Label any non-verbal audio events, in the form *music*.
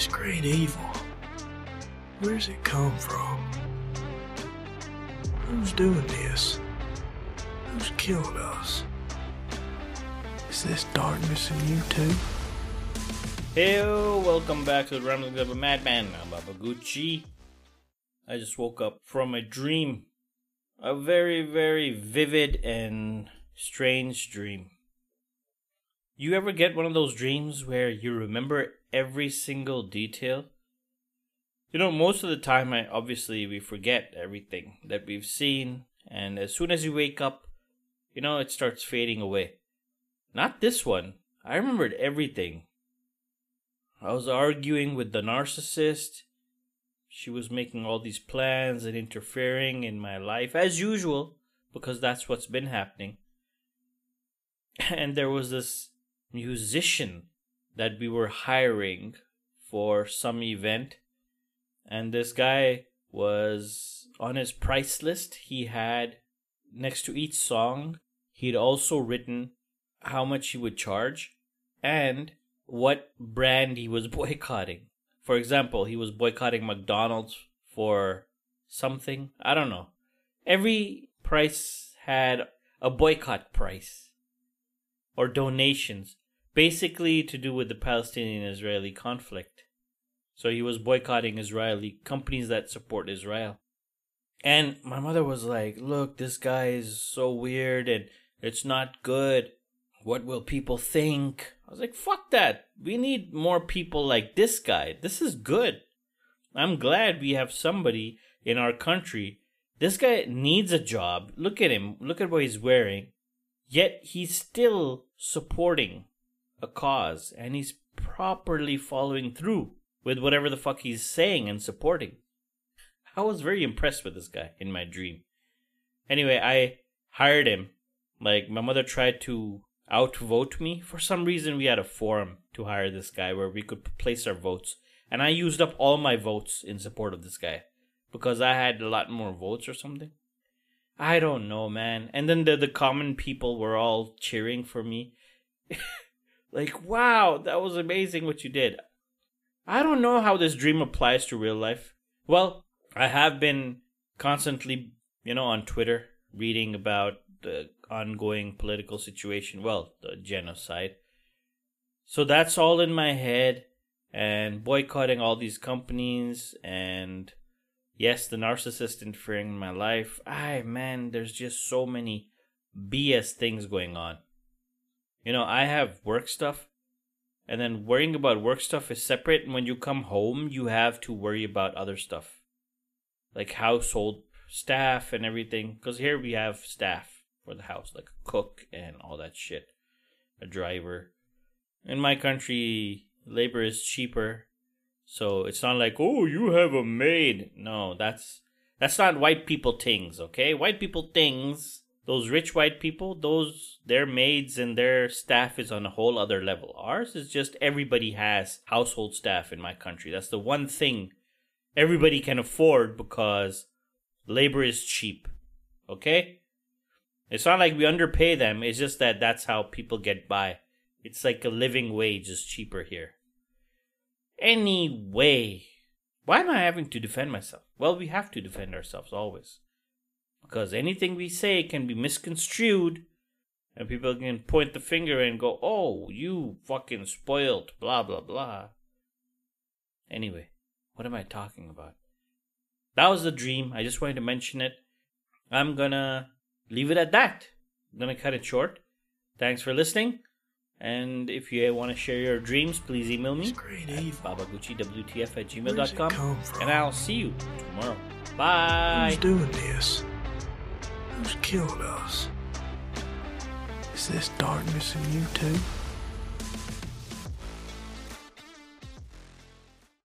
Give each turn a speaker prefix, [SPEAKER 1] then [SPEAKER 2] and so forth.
[SPEAKER 1] This great evil. Where's it come from? Who's doing this? Who's killing us? Is this darkness in you too?
[SPEAKER 2] Hey, welcome back to the Ramblings of a Madman. I'm Baba Gucci. I just woke up from a dream. A very, very vivid and strange dream. You ever get one of those dreams where you remember every single detail? You know, most of the time, I obviously we forget everything that we've seen, and as soon as you wake up, you know, it starts fading away. Not this one. I remembered everything. I was arguing with the narcissist. She was making all these plans and interfering in my life, as usual, because that's what's been happening. *laughs* And there was this musician that we were hiring for some event. And this guy was on his price list. He had, next to each song, he'd also written how much he would charge and what brand he was *laughs* boycotting. For example, he was boycotting McDonald's for something. I don't know. Every price had a boycott price or donations, basically to do with the Palestinian Israeli conflict. So he was boycotting Israeli companies that support Israel. And my mother was like, Look, this guy is so weird and it's not good. What will people think? I was like, fuck that. We need more people like this guy. This is good. I'm glad we have somebody in our country. This guy needs a job. Look at him. Look at what he's wearing. Yet he's still supporting a cause and he's properly following through with whatever the fuck he's saying and supporting. I was very impressed with this guy in my dream. Anyway, I hired him. Like, my mother tried to outvote me. For some reason, we had a forum to hire this guy where we could place our votes. And I used up all my votes in support of this guy because I had a lot more votes or something. I don't know, man. And then the, the common people were all cheering for me. *laughs* like, wow, that was amazing what you did. I don't know how this dream applies to real life. Well, I have been constantly, you know, on Twitter reading about the ongoing political situation, well, the genocide. So that's all in my head and boycotting all these companies and yes, the narcissist interfering in my life. I man, there's just so many BS things going on. You know, I have work stuff and then worrying about work stuff is separate and when you come home, you have to worry about other stuff. Like household staff and everything cuz here we have staff for the house, like a cook and all that shit, a driver. In my country, labor is cheaper, so it's not like oh you have a maid. No, that's that's not white people things. Okay, white people things. Those rich white people, those their maids and their staff is on a whole other level. Ours is just everybody has household staff in my country. That's the one thing everybody can afford because labor is cheap. Okay? It's not like we underpay them. It's just that that's how people get by. It's like a living wage is cheaper here. Anyway, why am I having to defend myself? Well, we have to defend ourselves always. Because anything we say can be misconstrued, and people can point the finger and go, oh, you fucking spoiled, blah, blah, blah. Anyway, what am I talking about? That was the dream. I just wanted to mention it. I'm gonna leave it at that. I'm to cut it short. Thanks for listening. And if you want to share your dreams, please email me at babaguchiwtf at gmail.com. And I'll see you tomorrow. Bye.
[SPEAKER 1] Who's doing this? Who's killed us? Is this darkness in you too?